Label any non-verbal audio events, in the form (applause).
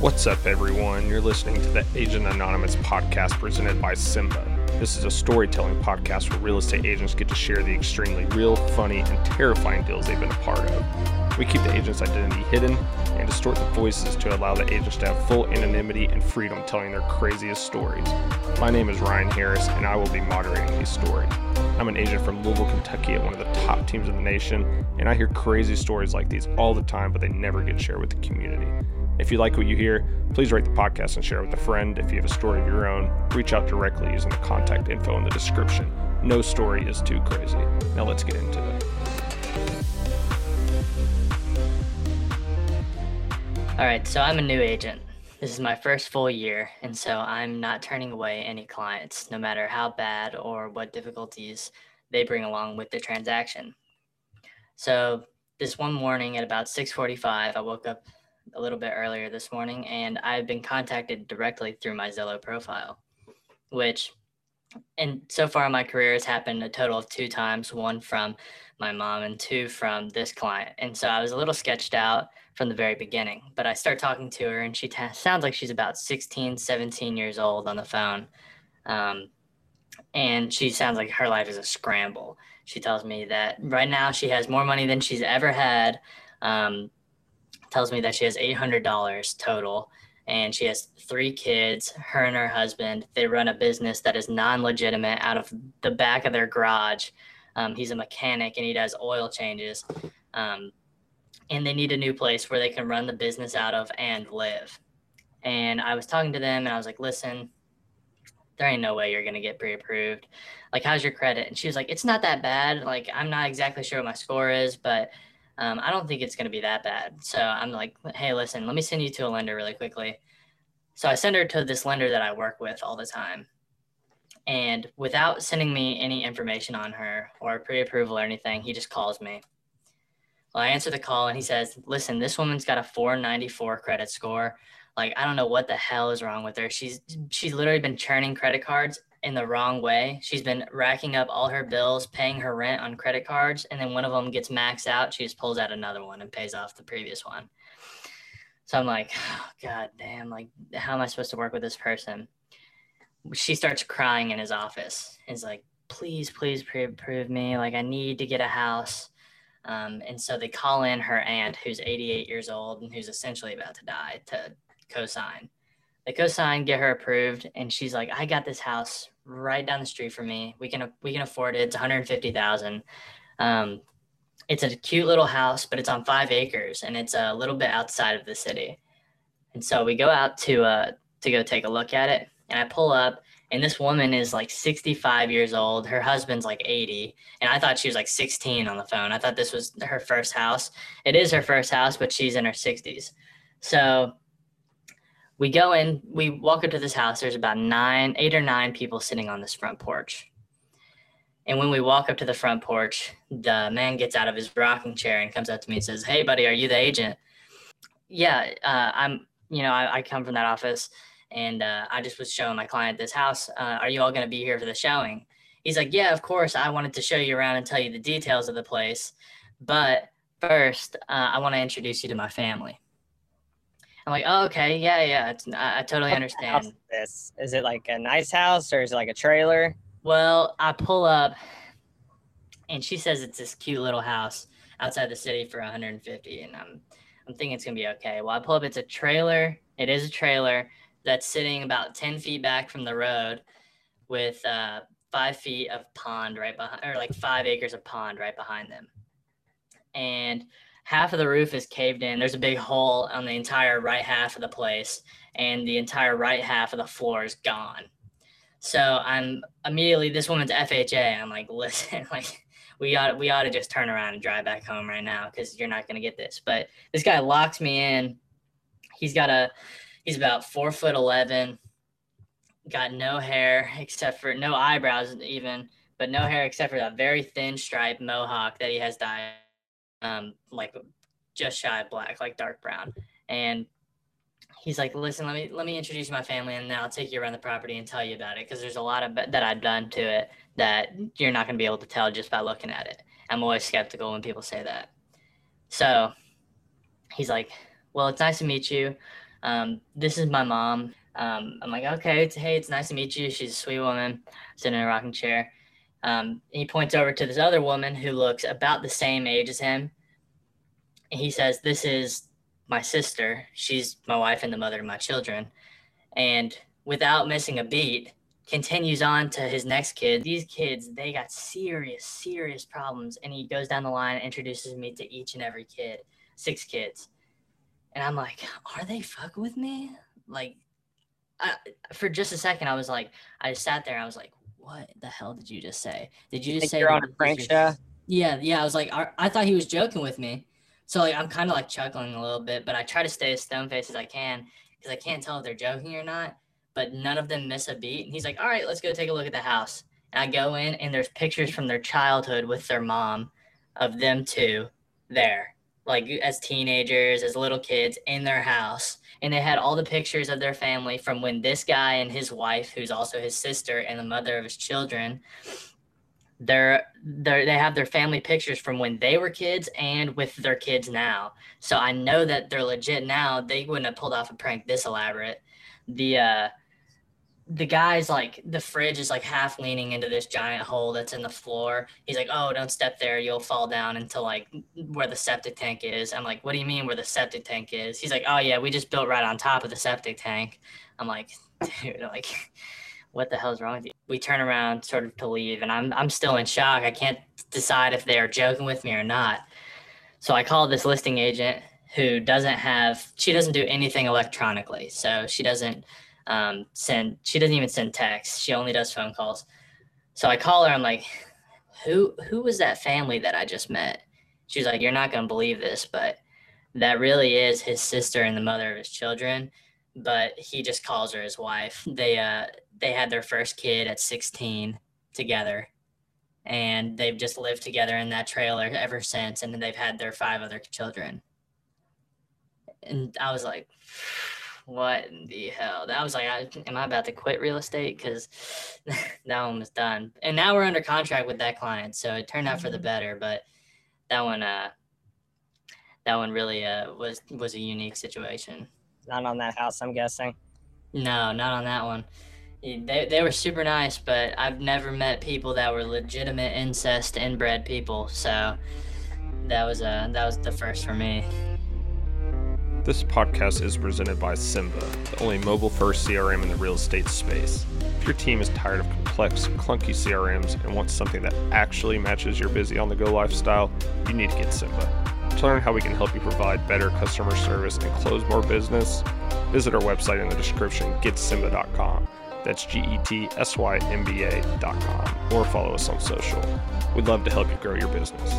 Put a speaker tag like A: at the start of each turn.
A: What's up, everyone? You're listening to the Agent Anonymous podcast presented by Symba. This is a storytelling podcast where real estate agents get to share the extremely real, funny, and terrifying deals they've been a part of. We keep the agent's identity hidden and distort the voices to allow the agents to have full anonymity and freedom telling their craziest stories. My name is Ryan Harris, and I will be moderating these stories. I'm an agent from Louisville, Kentucky at one of the top teams in the nation, and I hear crazy stories like these all the time, but they never get shared with the community. If you like what you hear, please rate the podcast and share it with a friend. If you have a story of your own, reach out directly using the contact info in the description. No story is too crazy. Now let's get into it.
B: All right, so I'm a new agent. This is my first full year, and so I'm not turning away any clients, no matter how bad or what difficulties they bring along with the transaction. So this one morning at about 6:45, I woke up a little bit earlier this morning, and I've been contacted directly through my Zillow profile, which, and so far in my career has happened a total of two times one from my mom and two from this client. And so I was a little sketched out from the very beginning, but I start talking to her, and she t- sounds like she's about 16, 17 years old on the phone. Um, and she sounds like her life is a scramble. She tells me that right now she has more money than she's ever had. Um, tells me that she has $800 total and she has three kids her and her husband. They run a business that is non-legitimate out of the back of their garage. Um, he's a mechanic and he does oil changes. Um, and they need a new place where they can run the business out of and live. And i was talking to them and i was like listen there ain't no way you're to get pre-approved. Like how's your credit? And she was like it's not that bad. Like i'm not exactly sure what my score is but um, I don't think it's going to be that bad. So I'm like, hey, listen, let me send you to a lender really quickly. So I send her to this lender that I work with all the time. And without sending me any information on her or pre approval or anything, he just calls me. Well, I answer the call and he says, listen, this woman's got a 494 credit score. Like, I don't know what the hell is wrong with her. She's she's literally been churning credit cards in the wrong way. She's been racking up all her bills, paying her rent on credit cards, and then one of them gets maxed out. She just pulls out another one and pays off the previous one. So I'm like, (sighs) oh, God damn, like, how am I supposed to work with this person? She starts crying in his office. He's like, please, please pre-approve me. Like, I need to get a house. Um, and so they call in her aunt, who's 88 years old and who's essentially about to die, to co-sign. They co-sign, get her approved, and she's like, "I got this house right down the street from me. We can we can afford it. It's one hundred fifty thousand. Um, it's a cute little house, but it's on five acres, and it's a little bit outside of the city. And so we go out to uh to go take a look at it, and I pull up, and this woman is like 65 years old. Her husband's like 80. And I thought she was like 16 on the phone. I thought this was her first house. It is her first house, but she's in her 60s. So we go in, we walk into this house. There's about nine, eight or nine people sitting on this front porch. And when we walk up to the front porch, the man gets out of his rocking chair and comes up to me and says, Hey, buddy, are you the agent? Yeah, uh, I'm, you know, I, I, come from that office and uh, I just was showing my client this house. Uh, are you all going to be here for the showing? He's like, Yeah, of course. I wanted to show you around and tell you the details of the place. But first, uh, I want to introduce you to my family. I'm like, oh, okay, yeah, yeah, it's, I, I totally understand.
C: This is it like a nice house or is it like a trailer?
B: Well, I pull up, and she says it's this cute little house outside the city for 150, and I'm I'm thinking it's gonna be okay. Well, I pull up, it's a trailer. It is a trailer that's sitting about 10 feet back from the road, with uh, five feet of pond right behind, or like five acres of pond right behind them, and half of the roof is caved in. There's a big hole on the entire right half of the place, and the entire right half of the floor is gone. So I'm immediately this woman's FHA. I'm like, (laughs) listen, like we ought we ought to just turn around and drive back home right now because you're not gonna get this. But this guy locks me in. He's got a he's about four foot eleven, got no hair except for no eyebrows even, but no hair except for that very thin striped mohawk that he has dyed um, like just shy of black, like dark brown. And he's like, listen, let me let me introduce my family, and then I'll take you around the property and tell you about it because there's a lot of that I've done to it that you're not going to be able to tell just by looking at it. I'm always skeptical when people say that. So he's like, well, it's nice to meet you. Um, this is my mom. Um, I'm like, okay, it's, hey, it's nice to meet you. She's a sweet woman, sitting in a rocking chair. Um, he points over to this other woman who looks about the same age as him. And he says, This is my sister. She's my wife and the mother of my children. And without missing a beat, continues on to his next kid. These kids, they got serious, serious problems. And he goes down the line and introduces me to each and every kid, six kids. And I'm like, are they fucking with me? Like, I, for just a second, I was like, I sat there. I was like, what the hell did you just say? Did you just say
C: you're on a prank show?
B: yeah, yeah. I was like, I, I thought he was joking with me. So like, I'm kind of like chuckling a little bit, but I try to stay as stone faced as I can because I can't tell if they're joking or not. But none of them miss a beat. And he's like, all right, let's go take a look at the house. And I go in, and there's pictures from their childhood with their mom of them two there, like as teenagers, as little kids in their house. And they had all the pictures of their family from when this guy and his wife, who's also his sister and the mother of his children, they're, they're they have their family pictures from when they were kids and with their kids now. So I know that they're legit now. They wouldn't have pulled off a prank this elaborate. The uh the guy's like the fridge is like half leaning into this giant hole that's in the floor. He's like, "Oh, don't step there. You'll fall down into like where the septic tank is." I'm like, "What do you mean where the septic tank is?" He's like, "Oh yeah, we just built right on top of the septic tank." I'm like, (laughs) "Dude, like what the hell's wrong with you?" We turn around sort of to leave and I'm I'm still in shock. I can't decide if they are joking with me or not. So I call this listing agent who doesn't have she doesn't do anything electronically. So she doesn't um, send she doesn't even send texts. She only does phone calls. So I call her. I'm like, who who was that family that I just met? She's like, you're not gonna believe this, but that really is his sister and the mother of his children. But he just calls her his wife. They uh they had their first kid at 16 together, and they've just lived together in that trailer ever since. And then they've had their five other children. And I was like, what in the hell? That was like, I, am I about to quit real estate? Because (laughs) that one was done. And now we're under contract with that client, so it turned out for the better. But that one, uh, that one really uh, was was a unique situation.
C: Not on that house, I'm guessing.
B: No, not on that one. They, they were super nice, but I've never met people that were legitimate incest inbred people. So that was uh that was the first for me.
A: This podcast is presented by Symba, the only mobile first CRM in the real estate space. If your team is tired of complex, clunky CRMs and wants something that actually matches your busy on the go lifestyle, you need to get Symba. To learn how we can help you provide better customer service and close more business, visit our website in the description, getsymba.com. That's G E T S Y M B A.com, or follow us on social. We'd love to help you grow your business.